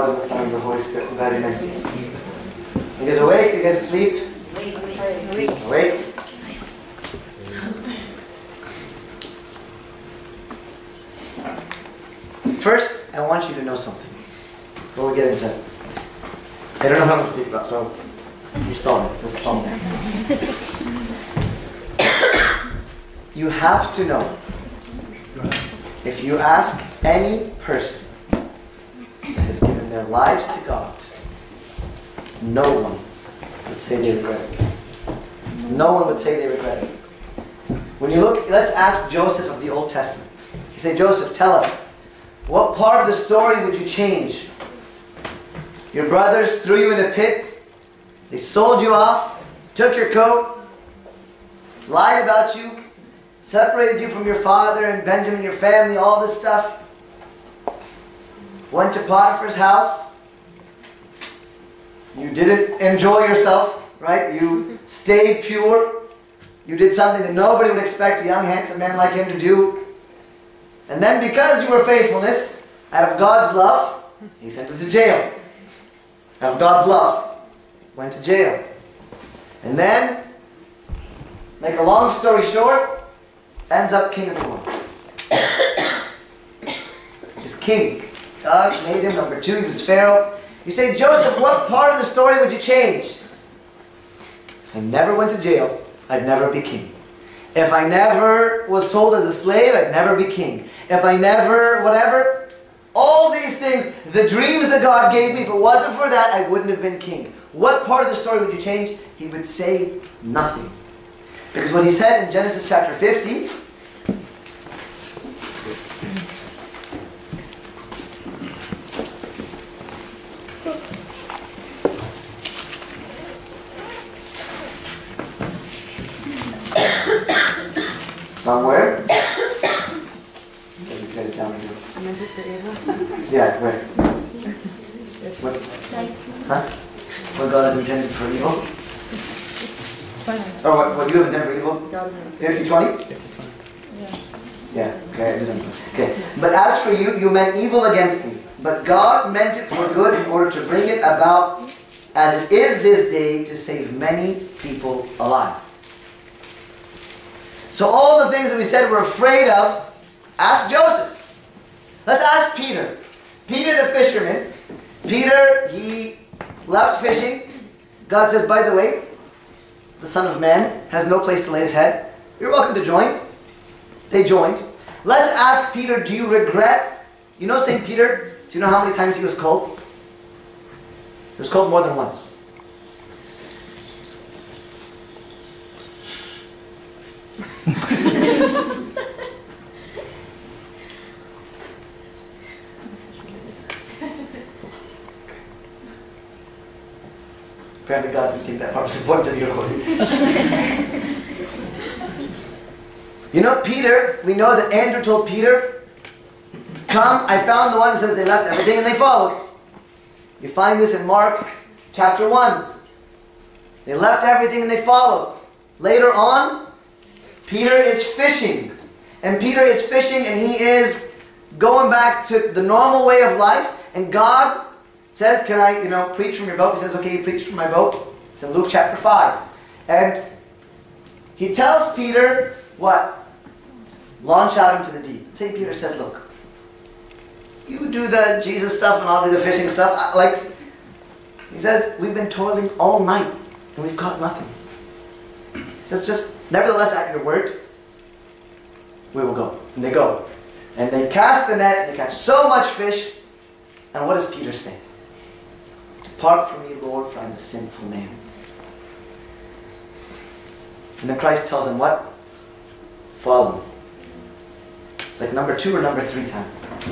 Father, the the Holy Spirit. God, amen. You guys awake? You guys asleep? Awake? First, I want you to know something before we get into it. I don't know how I'm speak about, so you stall me. Just stall me. you have to know if you ask any person their lives to God, no one would say they regret it. No one would say they regret it. When you look, let's ask Joseph of the Old Testament. You say, Joseph, tell us, what part of the story would you change? Your brothers threw you in a pit, they sold you off, took your coat, lied about you, separated you from your father and Benjamin, your family, all this stuff. Went to Potiphar's house. You didn't enjoy yourself, right? You stayed pure. You did something that nobody would expect a young, handsome man like him to do. And then because you were faithfulness, out of God's love, he sent him to jail. Out of God's love, went to jail. And then, make a long story short, ends up king of the world. He's king. God made him number two. He was Pharaoh. You say, Joseph, what part of the story would you change? I never went to jail, I'd never be king. If I never was sold as a slave, I'd never be king. If I never, whatever, all these things, the dreams that God gave me, if it wasn't for that, I wouldn't have been king. What part of the story would you change? He would say nothing. Because what he said in Genesis chapter 50, somewhere. You guys down here. Yeah, where? What? Huh? What God has intended for evil? Or what, what you have intended for evil? 50 20? Yeah, okay, I didn't. Okay. But as for you, you meant evil against me. But God meant it for good in order to bring it about as it is this day to save many people alive. So all the things that we said we're afraid of, ask Joseph. Let's ask Peter. Peter the fisherman. Peter, he left fishing. God says, by the way, the Son of Man has no place to lay his head. You're welcome to join. They joined. Let's ask Peter, do you regret? You know St. Peter? Do you know how many times he was called? He was called more than once. Apparently God didn't think that part was important to recording. you know, Peter, we know that Andrew told Peter, Come, I found the one who says they left everything and they followed. You find this in Mark chapter 1. They left everything and they followed. Later on, Peter is fishing. And Peter is fishing and he is going back to the normal way of life. And God says, Can I, you know, preach from your boat? He says, Okay, you preach from my boat. It's in Luke chapter 5. And he tells Peter, What? Launch out into the deep. St. Peter says, Look, you do the Jesus stuff and I'll do the fishing stuff. Like, he says, We've been toiling all night and we've caught nothing. Says, Just, nevertheless, at your word, we will go. And they go. And they cast the net, and they catch so much fish. And what does Peter say? Depart from me, Lord, for I'm a sinful man. And then Christ tells him what? Follow me. Like number two or number three time.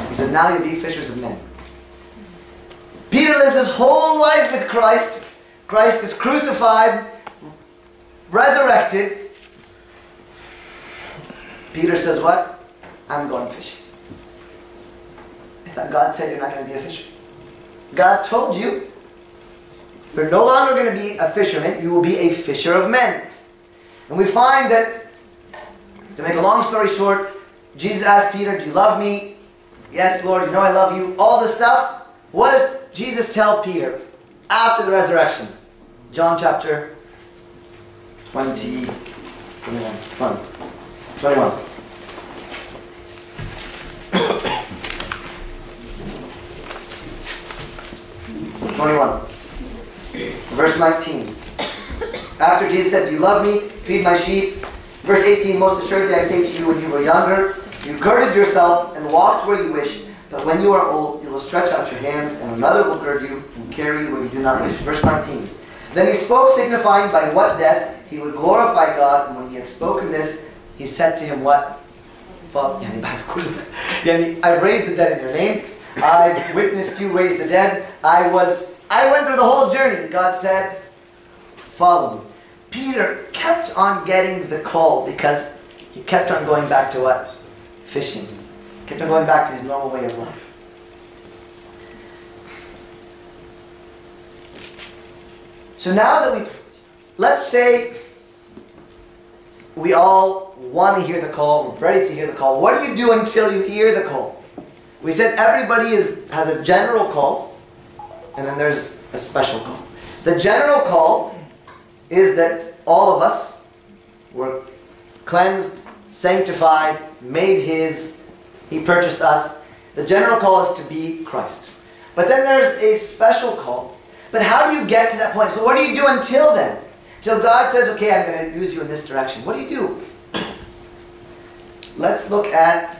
He says, now you'll be fishers of men. Peter lives his whole life with Christ. Christ is crucified, resurrected. Peter says, What? I'm going fishing. I thought God said you're not going to be a fisher. God told you you're no longer going to be a fisherman, you will be a fisher of men. And we find that, to make a long story short, Jesus asked Peter, Do you love me? Yes, Lord, you know I love you. All this stuff. What does Jesus tell Peter after the resurrection? John chapter 20, 21. 21. Twenty-one. Verse nineteen. After Jesus said, "Do you love me? Feed my sheep." Verse eighteen. Most assuredly, I say to you, when you were younger, you girded yourself and walked where you wished. But when you are old, you will stretch out your hands, and another will gird you and carry you where you do not wish. Verse nineteen. Then he spoke, signifying by what death he would glorify God. And when he had spoken this, he said to him, What? I've raised the dead in your name. I've witnessed you raise the dead. I was I went through the whole journey. God said, Follow me. Peter kept on getting the call because he kept on going back to what? Fishing. Kept on going back to his normal way of life. So now that we've let's say we all want to hear the call, we're ready to hear the call. What do you do until you hear the call? We said everybody is, has a general call, and then there's a special call. The general call is that all of us were cleansed, sanctified, made His, He purchased us. The general call is to be Christ. But then there's a special call. But how do you get to that point? So what do you do until then? Till God says, okay, I'm going to use you in this direction. What do you do? Let's look at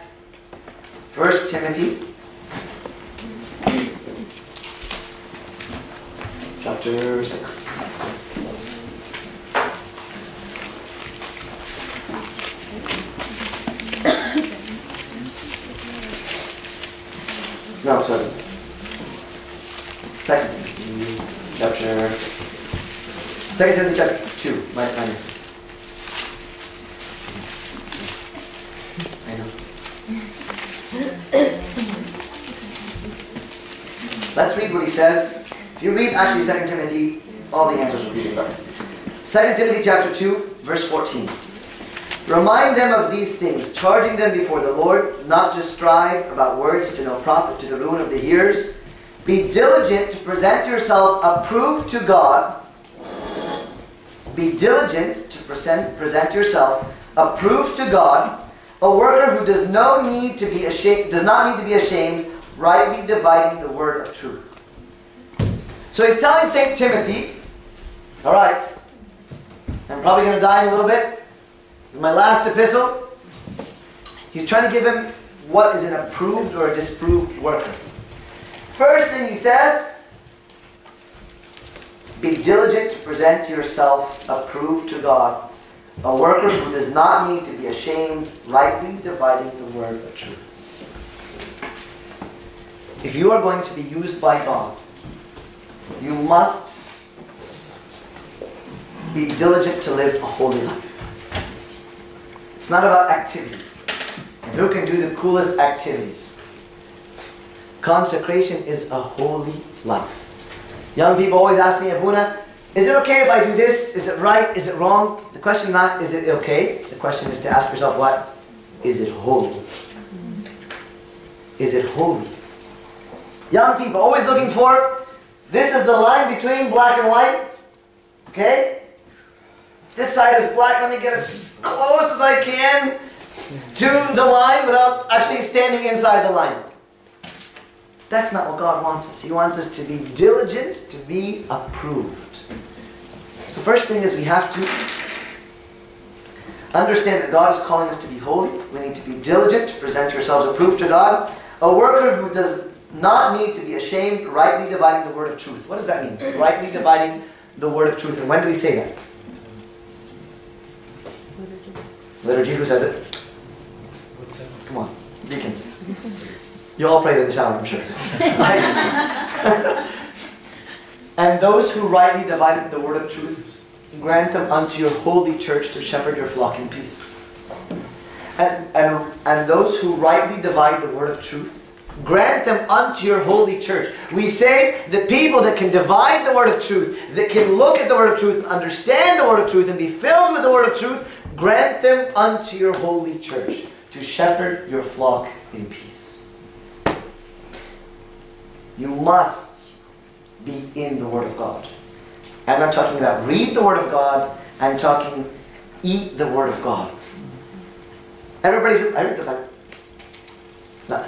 1 Timothy chapter 6. No, sorry. It's Second Timothy chapter Second Timothy chapter two. My, my mistake. I know. Let's read what he says. If you read actually Second Timothy, all the answers will be there. Second Timothy chapter two, verse fourteen. Remind them of these things, charging them before the Lord, not to strive about words to no profit to the ruin of the hearers. Be diligent to present yourself approved to God. Be diligent to present, present yourself approved to God, a worker who does no need to be ashamed, does not need to be ashamed, rightly dividing the word of truth. So he's telling Saint Timothy, all right, I'm probably going to die in a little bit. My last epistle, he's trying to give him what is an approved or a disproved worker. First thing he says, be diligent to present yourself approved to God, a worker who does not need to be ashamed, rightly dividing the word of truth. If you are going to be used by God, you must be diligent to live a holy life. It's not about activities. And who can do the coolest activities? Consecration is a holy life. Young people always ask me, Abuna, is it okay if I do this? Is it right? Is it wrong? The question is not is it okay? The question is to ask yourself what? Is it holy? Is it holy? Young people always looking for this is the line between black and white. Okay? This side is black. Let me get as close as I can to the line without actually standing inside the line. That's not what God wants us. He wants us to be diligent, to be approved. So, first thing is we have to understand that God is calling us to be holy. We need to be diligent, to present yourselves approved to God. A worker who does not need to be ashamed, rightly dividing the word of truth. What does that mean? Rightly dividing the word of truth. And when do we say that? Liturgy, Liturgy, who says it? Come on, deacons. You all prayed in the shower, I'm sure. and those who rightly divide the word of truth, grant them unto your holy church to shepherd your flock in peace. And, and, and those who rightly divide the word of truth, grant them unto your holy church. We say the people that can divide the word of truth, that can look at the word of truth and understand the word of truth and be filled with the word of truth, grant them unto your holy church to shepherd your flock in peace. You must be in the Word of God. I'm not talking about read the Word of God, I'm talking eat the Word of God. Everybody says, I read the Bible. No.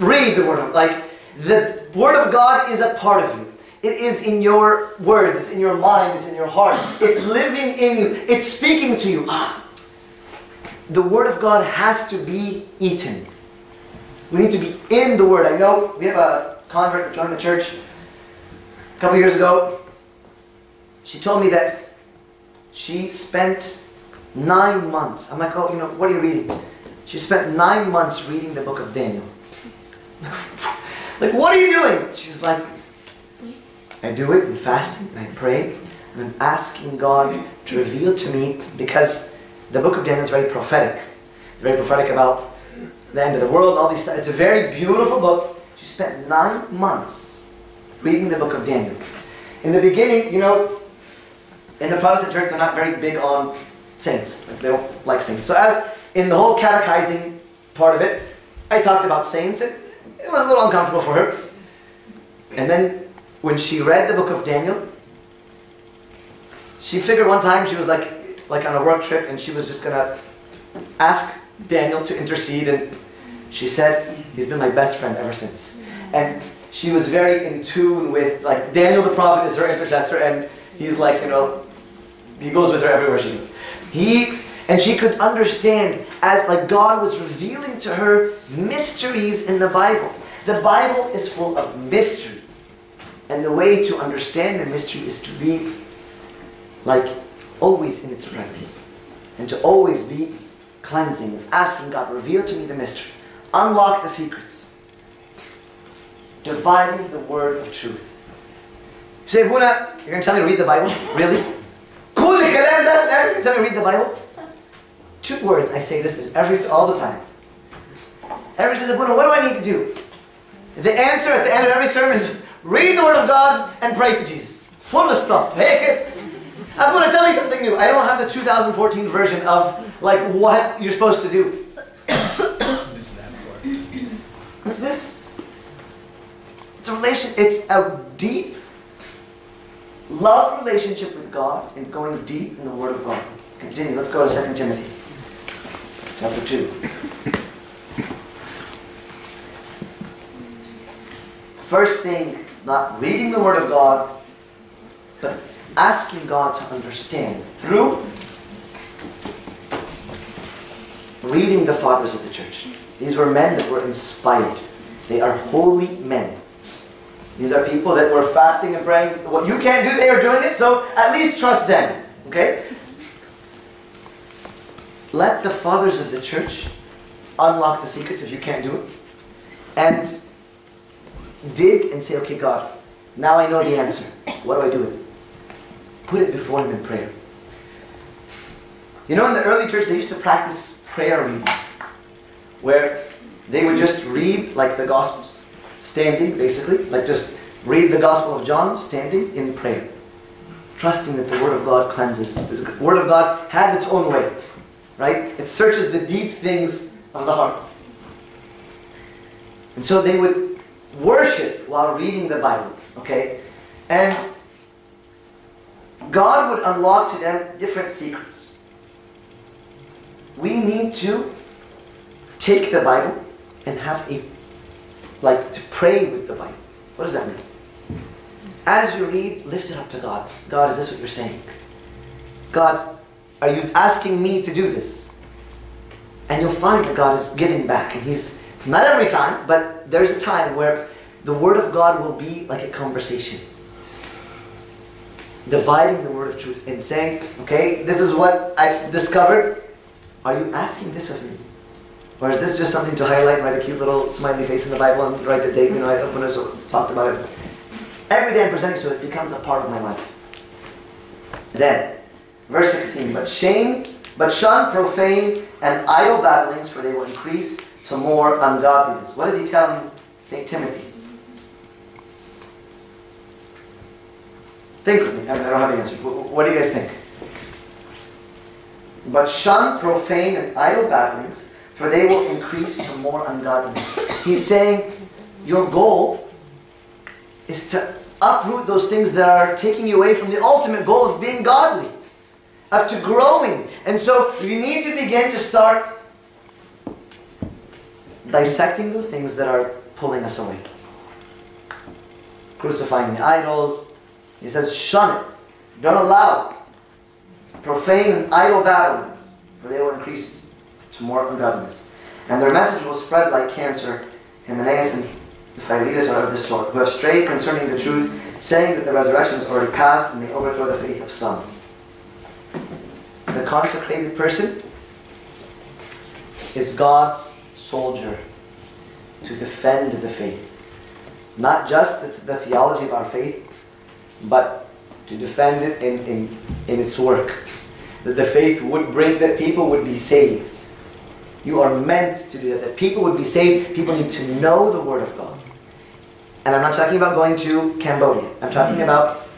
Read the Word of Like, the Word of God is a part of you. It is in your words, it's in your mind, it's in your heart. It's living in you. It's speaking to you. Ah. The Word of God has to be eaten. We need to be in the Word. I know we have a convert that joined the church a couple years ago. She told me that she spent nine months. I'm like, oh, you know, what are you reading? She spent nine months reading the book of Daniel. like, what are you doing? She's like, I do it in fasting and I pray and I'm asking God to reveal to me because the book of Daniel is very prophetic. It's very prophetic about the end of the world all these stuff. It's a very beautiful book. She spent nine months reading the book of Daniel. In the beginning, you know, in the Protestant church, they're not very big on saints. Like, they don't like saints. So as in the whole catechizing part of it, I talked about saints. and it was a little uncomfortable for her. And then when she read the book of Daniel, she figured one time she was like like on a work trip and she was just gonna ask Daniel to intercede and she said he's been my best friend ever since. And she was very in tune with like Daniel the prophet is her intercessor and he's like, you know, he goes with her everywhere she goes. He and she could understand as like God was revealing to her mysteries in the Bible. The Bible is full of mystery. And the way to understand the mystery is to be like always in its presence. And to always be cleansing, asking God, reveal to me the mystery. Unlock the secrets. Dividing the word of truth. You say, Buna, you're going to tell me to read the Bible? Really? You're tell me to read the Bible? Two words, I say this every all the time. Everybody says, Buna, what do I need to do? The answer at the end of every sermon is read the Word of God and pray to Jesus. Full stop. Hey, I'm going to tell you something new. I don't have the 2014 version of like what you're supposed to do. What's this? It's a relation. It's a deep love relationship with God and going deep in the Word of God. Continue. Let's go to 2 Timothy, chapter 2. First thing, not reading the Word of God, but asking God to understand through reading the fathers of the church. These were men that were inspired. They are holy men. These are people that were fasting and praying. What you can't do, they are doing it, so at least trust them. Okay? Let the fathers of the church unlock the secrets if you can't do it. And dig and say, okay, God, now I know the answer. What do I do with it? Put it before Him in prayer. You know, in the early church, they used to practice prayer reading, where they would just read, like the Gospels, standing, basically, like just read the Gospel of John, standing in prayer, trusting that the Word of God cleanses. The Word of God has its own way, right? It searches the deep things of the heart. And so they would worship while reading the Bible, okay? And God would unlock to them different secrets. We need to take the Bible and have a, like, to pray with the Bible. What does that mean? As you read, lift it up to God. God, is this what you're saying? God, are you asking me to do this? And you'll find that God is giving back. And He's, not every time, but there's a time where the Word of God will be like a conversation dividing the word of truth and saying, okay, this is what I've discovered. Are you asking this of me? Or is this just something to highlight, write a cute little smiley face in the Bible and write the date, you know, I when I talked about it. Every day I'm presenting so it becomes a part of my life. Then, verse 16, but shame, but shun profane and idle babblings, for they will increase to more ungodliness. What is he telling St. Timothy? Think with me. I, don't have the answer. What do you guys think? But shun profane and idle babblings, for they will increase to more ungodliness. He's saying your goal is to uproot those things that are taking you away from the ultimate goal of being godly, of to growing. And so you need to begin to start dissecting the things that are pulling us away. Crucifying the idols. He says, shun it. Don't allow it. Profane and idle for they will increase more ungodliness. And their message will spread like cancer. Hymenaeus and Philetus are of this sort, who have strayed concerning the truth, saying that the resurrection is already past, and they overthrow the faith of some. The consecrated person is God's soldier to defend the faith. Not just the, theology of our faith, but to defend it in, in, in its work. That the faith would bring, that people would be saved. You are meant to do that. That people would be saved. People need to know the Word of God. And I'm not talking about going to Cambodia. I'm talking mm-hmm. about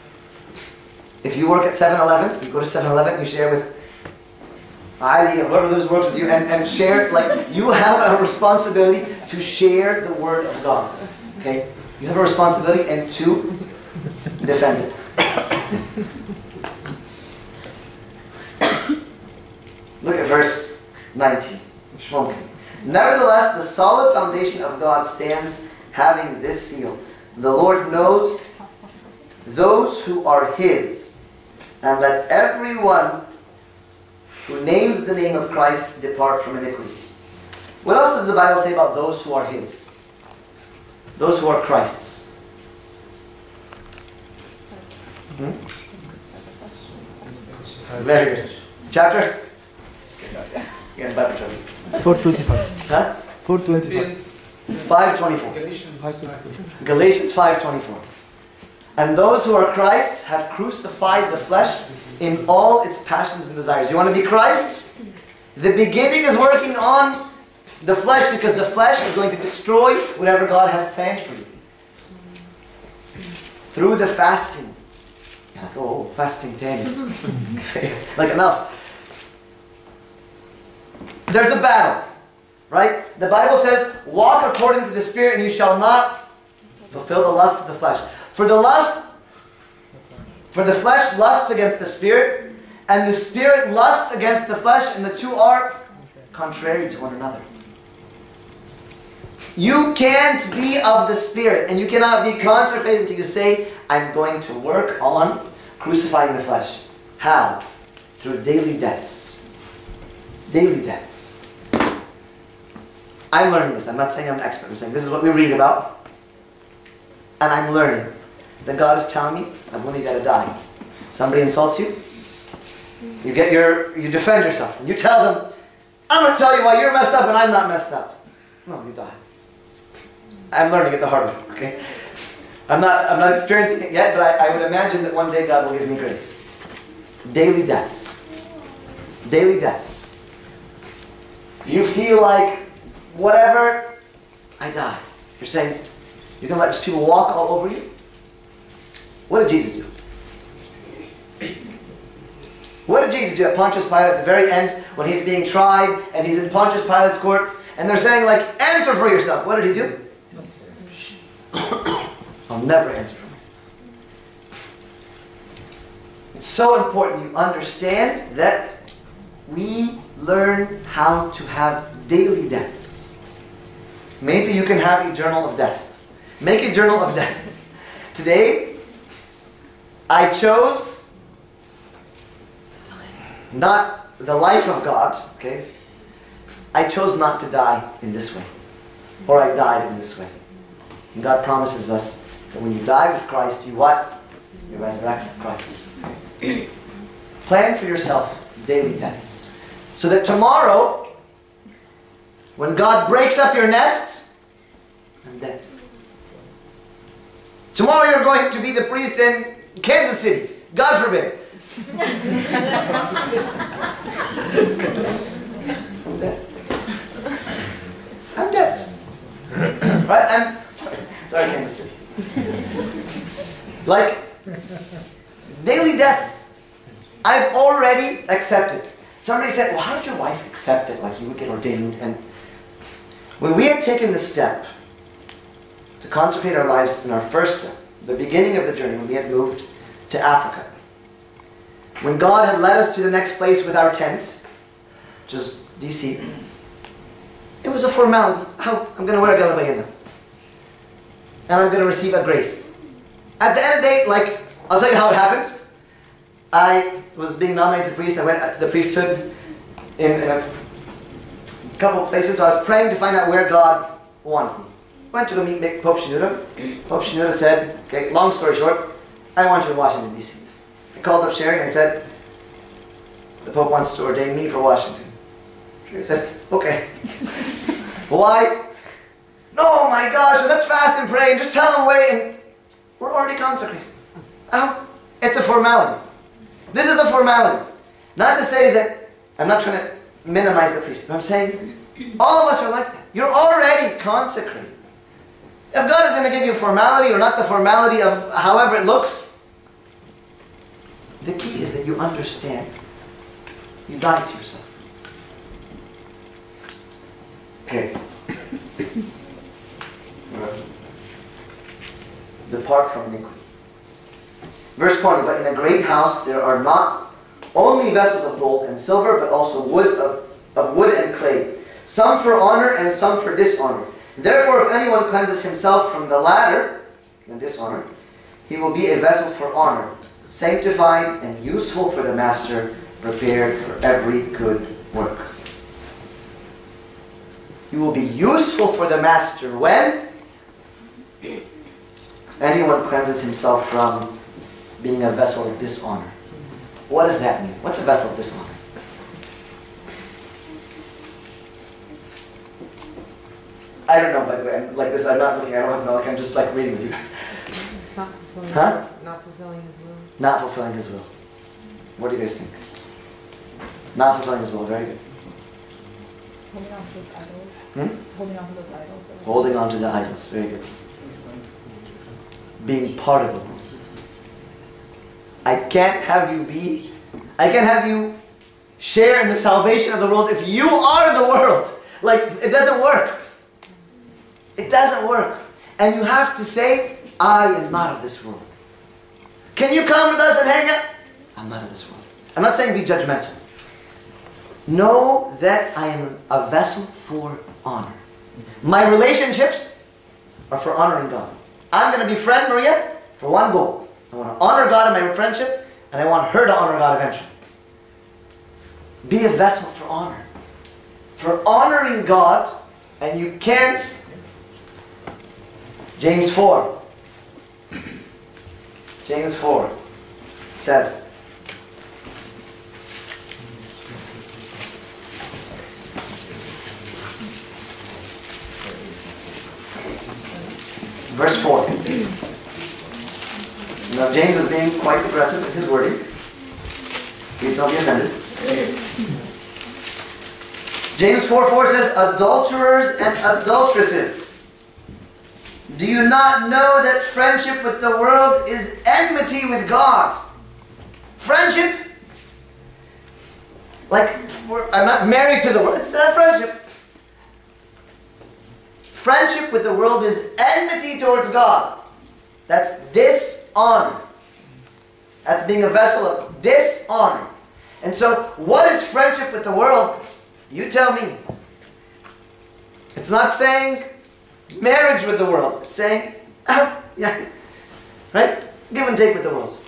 if you work at 7-Eleven, you go to 7-Eleven, you share with Ali or whoever lives works with you, and, and share, like, you have a responsibility to share the Word of God. Okay? You have a responsibility and to defend it. Look at verse 19. Nevertheless, the solid foundation of God stands having this seal. The Lord knows those who are His, and let everyone who names the name of Christ depart from iniquity. What else does the Bible say about those who are His? Those who are Christ's. Hmm? Very good. Chapter? Yeah, Bible chapter. 425. Huh? 425. 524. Galatians 5.24. And those who are Christ's have crucified the flesh in all its passions and desires. You want to be Christ's? The beginning is working on the flesh because the flesh is going to destroy whatever God has planned for you. Through the fasting. Like, oh, fasting 10. like enough. There's a battle. Right? The Bible says, walk according to the Spirit and you shall not fulfill the lust of the flesh. For the lust, for the flesh lusts against the Spirit, and the Spirit lusts against the flesh, and the two are contrary to one another. You can't be of the Spirit, and you cannot be consecrated until you say, I'm going to work on crucifying the flesh. How? Through daily deaths. Daily deaths. I'm learning this. I'm not saying I'm an expert. I'm saying this is what we read about. And I'm learning that God is telling me I'm only going to die. Somebody insults you. You get your, you defend yourself. You tell them, I'm going to tell you why you're messed up and I'm not messed up. No, you die. I'm learning it the hard way, okay? I'm not, I'm not experiencing it yet, but I, I would imagine that one day God will give me grace. Daily deaths. Daily deaths. You feel like whatever, I die. You're saying, you're going to let just people walk all over you? What did Jesus do? What did Jesus do at Pontius Pilate at the very end when he's being tried and he's in Pontius Pilate's court and they're saying like, answer for yourself. What did he do? I'll never answer for myself. It's so important you understand that we learn how to have daily deaths. Maybe you can have a journal of death. Make a journal of death. Today, I chose not the life of God, okay? I chose not to die in this way. Or I died in this way. And God promises us that when you die with Christ, you what? You resurrect with Christ. Plan for yourself daily deaths. So that tomorrow, when God breaks up your nest, I'm dead. Tomorrow you're going to be the priest in Kansas City. God forbid. I'm dead. I'm dead. right? I'm sorry. Sorry, Kansas City. like daily deaths. I've already accepted. Somebody said, Well, how did your wife accept it? Like you would get ordained and when we had taken the step to consecrate our lives in our first step, the beginning of the journey, when we had moved to Africa. When God had led us to the next place with our tent, which is DC, it was a formality. Oh, I'm going to wear a galabayana. And I'm going to receive a grace. At the end of the day, like, I'll tell you how it happened. I was being nominated priest. I went to the priesthood in, in a couple places. So I was praying to find out where God wanted me. Went to go meet Pope Shenouda. Pope Shenouda said, okay, long story short, I want you in Washington, D.C. I called up Sherry and I said, the Pope wants to ordain me for Washington. Sherry said, okay. Why? No, my gosh, let's fast and pray and just tell him wait and we're already consecrated. Oh, it's a formality. This is a formality. Not to say that I'm not trying to minimize the priesthood. I'm saying all of us are like that. You're already consecrated. If God is going to give you formality or not the formality of however it looks, the key is that you understand. You die to yourself. Okay. Depart from iniquity. Verse 20, but in a great house there are not only vessels of gold and silver, but also wood of, of wood and clay, some for honor and some for dishonor. Therefore, if anyone cleanses himself from the latter, the dishonor, he will be a vessel for honor, sanctified and useful for the master, prepared for every good work. You will be useful for the master when anyone cleanses himself from being a vessel of dishonor. What does that mean? What's a vessel of dishonor? I don't know, by the way. I'm like this. I'm not looking. I don't have no. Like I'm just like reading with you guys. Not fulfilling, Huh? not fulfilling his will. Not fulfilling His will. What do you guys think? Not fulfilling His will. Very good. Holding on to those idols. Hmm? Holding on to those idols. Holding on to the idols. Very good. Being part of the world. I can't have you be. I can't have you share in the salvation of the world if you are the world. Like it doesn't work. It doesn't work. And you have to say, I am not of this world. Can you come with us and hang out? I'm not of this world. I'm not saying be judgmental. Know that I am a vessel for honor. My relationships are for honoring God. I'm going to befriend Maria for one goal. I want to honor God in my friendship, and I want her to honor God eventually. Be a vessel for honor. For honoring God, and you can't. James 4. James 4 says, verse 4. Now, James is being quite aggressive with his wording. Please don't be offended. James 4 4 says, Adulterers and adulteresses. Do you not know that friendship with the world is enmity with God? Friendship? Like, I'm not married to the world. It's not friendship. Friendship with the world is enmity towards God. That's dishonor. That's being a vessel of dishonor. And so, what is friendship with the world? You tell me. It's not saying marriage with the world. It's saying, yeah, right? Give and take with the world.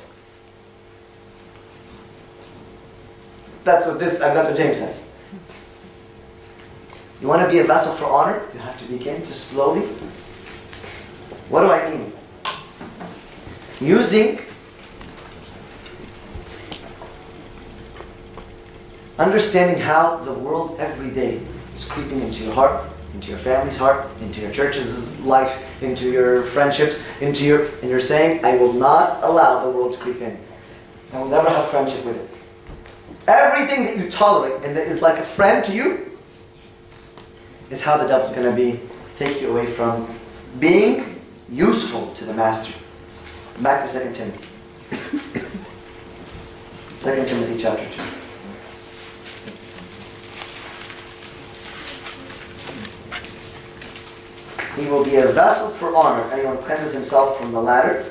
That's what this. Uh, that's what James says. You want to be a vessel for honor? You have to begin to slowly. What do I mean? Using understanding how the world every day is creeping into your heart, into your family's heart, into your church's life, into your friendships, into your and you're saying, I will not allow the world to creep in. I will never have friendship with it. Everything that you tolerate and that is like a friend to you is how the devil's going to be take you away from being useful to the master. Back to 2 Timothy. 2 Timothy chapter 2. He will be a vessel for honor anyone cleanses himself from the latter.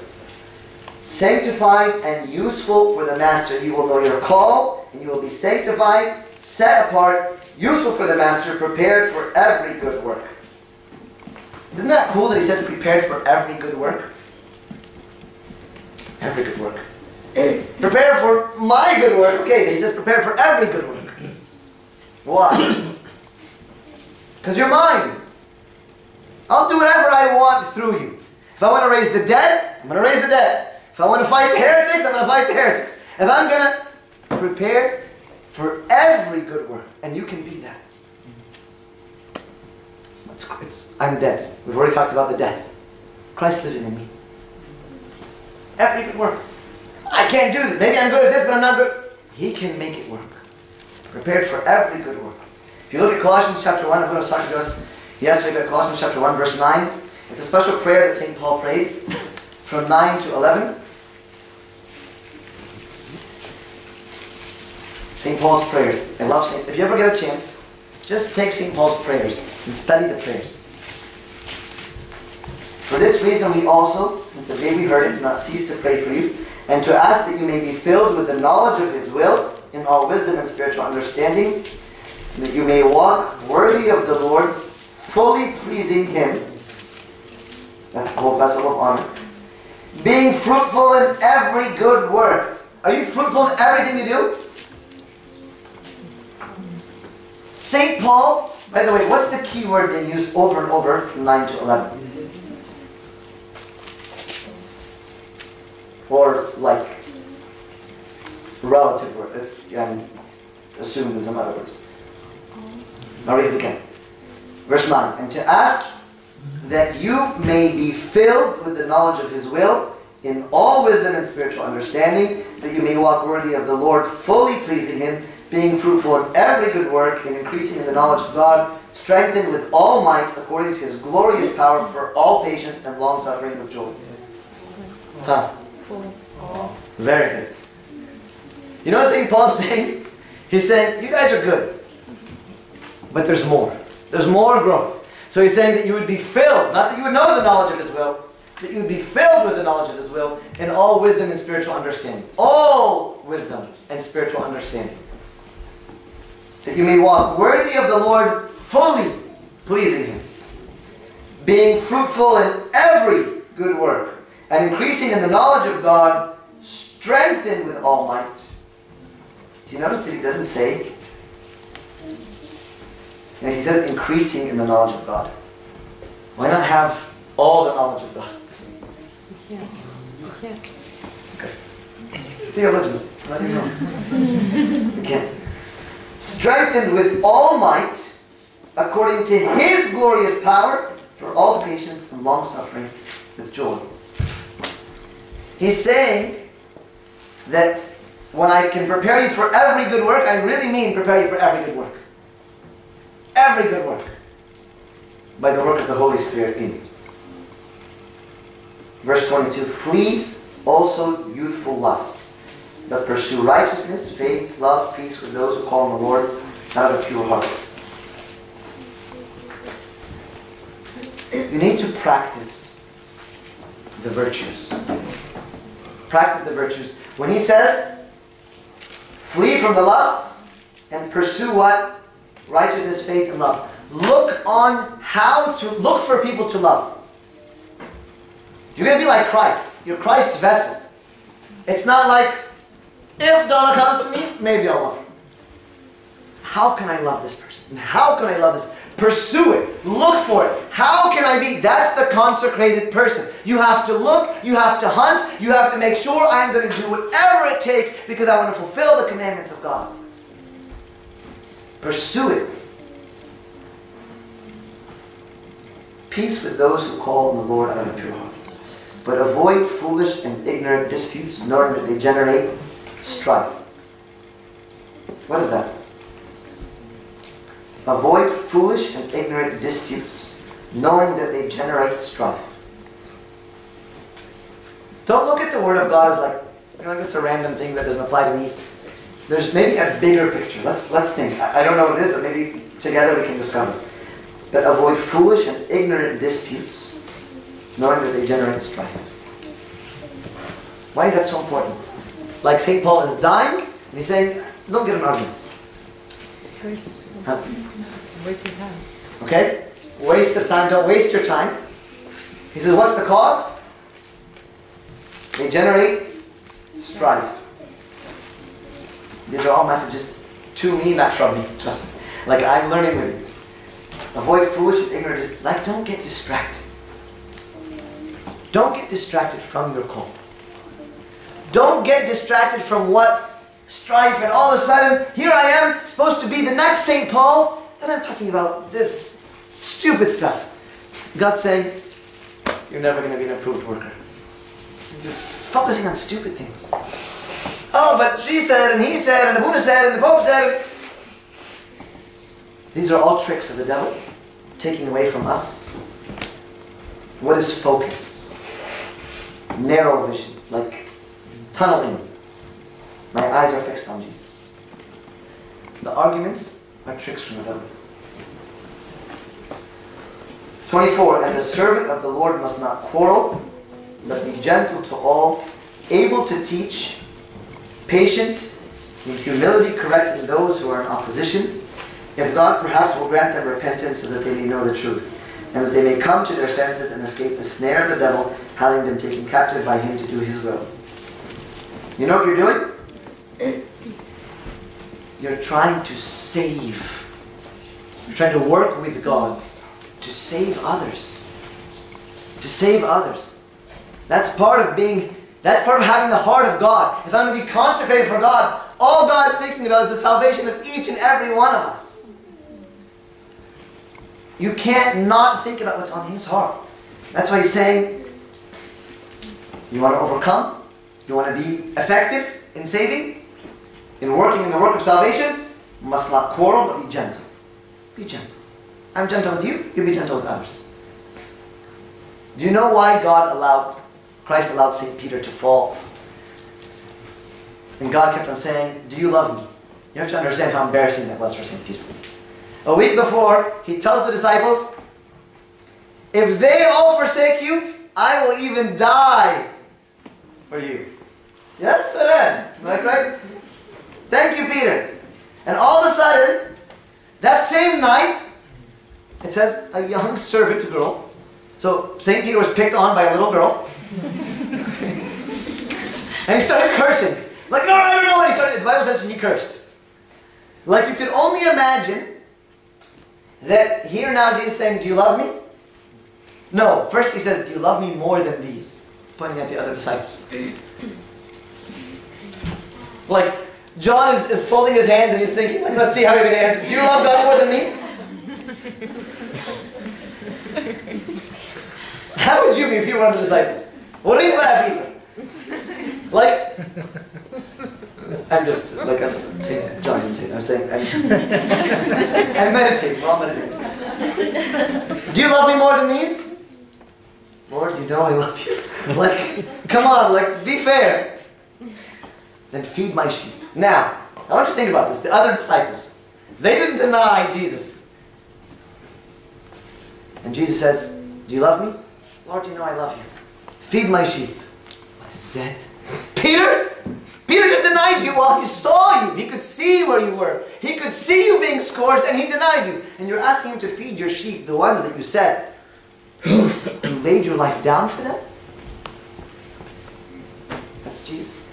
sanctified and useful for the master. You will know your call, and you will be sanctified, set apart, useful for the master, prepared for every good work. Isn't that cool that he says prepared for every good work? Every good work. prepare for my good work. Okay, he says prepare for every good work. Why? Because you're mine. I'll do whatever I want through you. If I want to raise the dead, I'm going to raise the dead. If I want to fight the heretics, I'm going to fight the heretics. If I'm going to prepare for every good work, and you can be that. It's, it's, I'm dead. We've already talked about the death. Christ living in me. Every good work. I can't do this. Maybe I'm good at this, but I'm not good. He can make it work. Prepared for every good work. If you look at Colossians chapter 1, I'm going to talk to us yesterday about Colossians chapter 1, verse 9. It's a special prayer that St. Paul prayed from 9 to 11. St. Paul's prayers. I love St. If you ever get a chance, just take St. Paul's prayers and study the prayers. For this reason, we also, the day we heard it, not cease to pray for you, and to ask that you may be filled with the knowledge of His will in all wisdom and spiritual understanding, that you may walk worthy of the Lord, fully pleasing Him. That's the whole vessel of honor. Being fruitful in every good work. Are you fruitful in everything you do? St. Paul, by the way, what's the key word they used over and over from 9 to 11? Or like relative word. It's um, assumed in some other words. I'll read it again. Verse 9. And to ask that you may be filled with the knowledge of his will in all wisdom and spiritual understanding, that you may walk worthy of the Lord, fully pleasing him, being fruitful in every good work and increasing in the knowledge of God, strengthened with all might according to his glorious power for all patience and long suffering with joy. Huh. Very good. You know what St. Paul's saying? He's saying, you guys are good, but there's more. There's more growth. So he's saying that you would be filled, not that you would know the knowledge of his will, that you would be filled with the knowledge of his will in all wisdom and spiritual understanding. All wisdom and spiritual understanding. That you may walk worthy of the Lord, fully pleasing him, being fruitful in every good work, and increasing in the knowledge of God, strengthened with all might. Do you notice that he doesn't say? And he says increasing in the knowledge of God. Why not have all the knowledge of God? Can't. You can't. Theologians, let me know. Again. Strengthened with all might, according to his glorious power, for all patience and long suffering with joy. He's saying that when I can prepare you for every good work, I really mean prepare you for every good work. Every good work. By the work of the Holy Spirit in you. Verse 22 Flee also youthful lusts, but pursue righteousness, faith, love, peace with those who call on the Lord out of a pure heart. You need to practice the virtues. Practice the virtues. When he says, flee from the lusts and pursue what? Righteousness, faith, and love. Look on how to look for people to love. You're going to be like Christ. You're Christ's vessel. It's not like, if Donna comes to me, maybe I'll love her. How can I love this person? How can I love this? Pursue it. Look for it. How can I be? That's the consecrated person. You have to look, you have to hunt, you have to make sure I'm going to do whatever it takes because I want to fulfill the commandments of God. Pursue it. Peace with those who call on the Lord out of pure heart. But avoid foolish and ignorant disputes, knowing that they generate strife. What is that? Avoid foolish and ignorant disputes, knowing that they generate strife. Don't look at the Word of God as like, you know, it's a random thing that doesn't apply to me. There's maybe a bigger picture. Let's let's think. I, I don't know what it is, but maybe together we can discover. But avoid foolish and ignorant disputes, knowing that they generate strife. Why is that so important? Like St. Paul is dying, and he's saying, don't get in arguments. It's waste, Huh? waste of time. Okay? Waste of time, don't waste your time. He says, what's the cause? They generate strife. These are all messages to me, not from me. Trust me. Like I'm learning with you. Avoid foolish and ignorant. Like don't get distracted. Don't get distracted from your call. Don't get distracted from what strife and all of a sudden here I am supposed to be the next St. Paul and I'm talking about this stupid stuff. God saying, you're never going to be an approved worker. You're focusing on stupid things. Oh, but she said, and he said, and the Buddha said, and the Pope said. These are all tricks of the devil, taking away from us. What is focus? Narrow vision, like tunneling. My eyes are fixed on Jesus. The arguments are tricks from the devil. 24. And the servant of the Lord must not quarrel, but be gentle to all, able to teach, patient, in humility correcting those who are in opposition. If God perhaps will grant them repentance so that they may know the truth, and that they may come to their senses and escape the snare of the devil, having been taken captive by him to do his will. You know what you're doing? You're trying to save. You're trying to work with God to save others. To save others. That's part of being, that's part of having the heart of God. If I'm going to be consecrated for God, all God is thinking about is the salvation of each and every one of us. You can't not think about what's on His heart. That's why He's saying, you want to overcome? You want to be effective in saving? In working in the work of salvation? Must not quarrel, but be gentle. Be gentle. I'm gentle with you, you be gentle with others. Do you know why God allowed, Christ allowed St. Peter to fall? And God kept on saying, Do you love me? You have to understand how embarrassing that was for St. Peter. A week before, he tells the disciples, If they all forsake you, I will even die for you. Yes, then, am I correct? Thank you, Peter. And all of a sudden, that same night, it says a young servant girl. So St. Peter was picked on by a little girl. and he started cursing. Like, no, no, no, no. And he started, the Bible says he cursed. Like you could only imagine that here now Jesus saying, Do you love me? No. First he says, Do you love me more than these? He's pointing at the other disciples. Like John is, is folding his hands and he's thinking, let's see how you're going to answer. Do you love God more than me? How would you be if you were one of the disciples? What do you that, Peter? Like, I'm just, like, I'm saying, John say. I'm saying, I'm, I'm meditating. We're all meditating. Do you love me more than these? Lord, you know I love you. Like, come on, like, be fair. Then feed my sheep. Now, I want you to think about this. The other disciples, they didn't deny Jesus. And Jesus says, Do you love me? Lord, you know I love you. Feed my sheep. What is that? Peter? Peter just denied you while he saw you. He could see where you were. He could see you being scourged and he denied you. And you're asking him to feed your sheep, the ones that you said. you laid your life down for them? That's Jesus.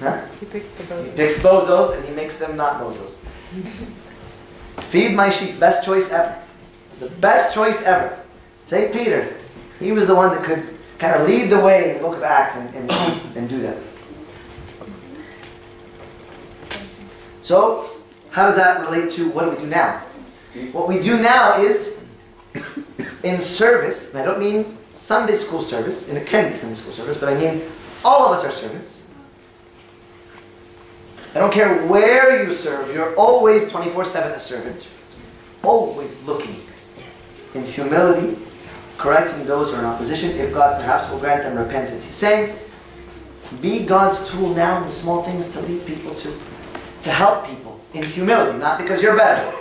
Huh? He picks the He picks bozos and he makes them not bozos. Feed my sheep, best choice ever. It's the best choice ever. St. Peter, he was the one that could kind of lead the way in the book of Acts and, and, and do that. So, how does that relate to what do we do now? What we do now is in service, and I don't mean Sunday school service, and it can be Sunday school service, but I mean all of us are servants. I don't care where you serve, you're always 24 7 a servant. Always looking in humility, correcting those who are in opposition, if God perhaps will grant them repentance. He's saying, be God's tool now in the small things to lead people to, to help people in humility, not because you're better.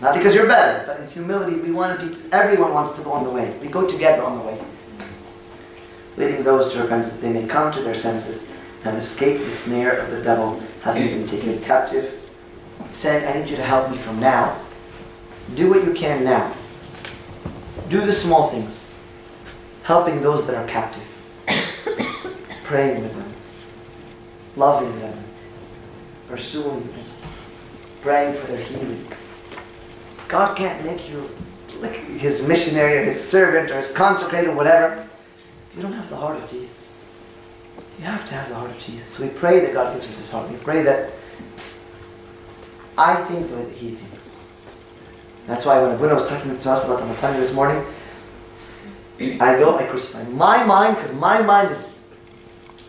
Not because you're better, but in humility, we want to be, everyone wants to go on the way. We go together on the way. leading those to repentance, that they may come to their senses and escape the snare of the devil, having been taken captive. Saying, I need you to help me from now. Do what you can now. Do the small things, helping those that are captive, praying with them, loving them, pursuing them, praying for their healing. God can't make you like his missionary or his servant or his consecrated, whatever. You don't have the heart of Jesus. You have to have the heart of Jesus. So we pray that God gives us his heart. We pray that I think the way that he thinks. That's why when Abuna was talking to us about the Matani this morning, I go, I crucify my mind because my mind is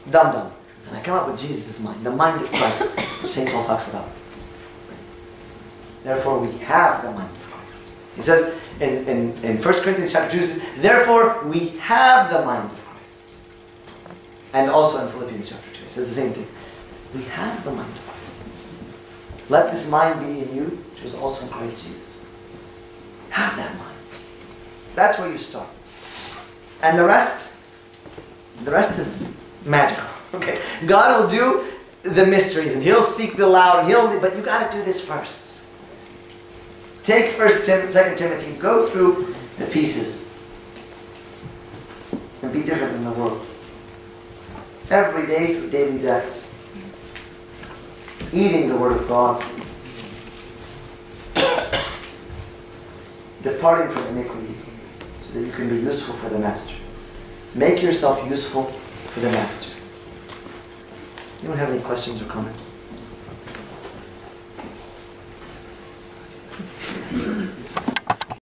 dumb dumb. And I come up with Jesus' mind, the mind of Christ, which St. Paul talks about. Therefore, we have the mind of Christ. He says in, in, in 1 Corinthians chapter 2, says, Therefore, we have the mind of Christ. And also in Philippians chapter 2, it says the same thing. We have the mind of Christ. Let this mind be in you, which was also in Christ Jesus. Have that mind. That's where you start. And the rest, the rest is magical. Okay? God will do the mysteries and He'll speak the loud and He'll but you gotta do this first. Take first Tim, second Timothy, go through the pieces. And be different than the world. Every day through daily deaths. Eating the Word of God. Departing from iniquity so that you can be useful for the Master. Make yourself useful for the Master. You don't have any questions or comments?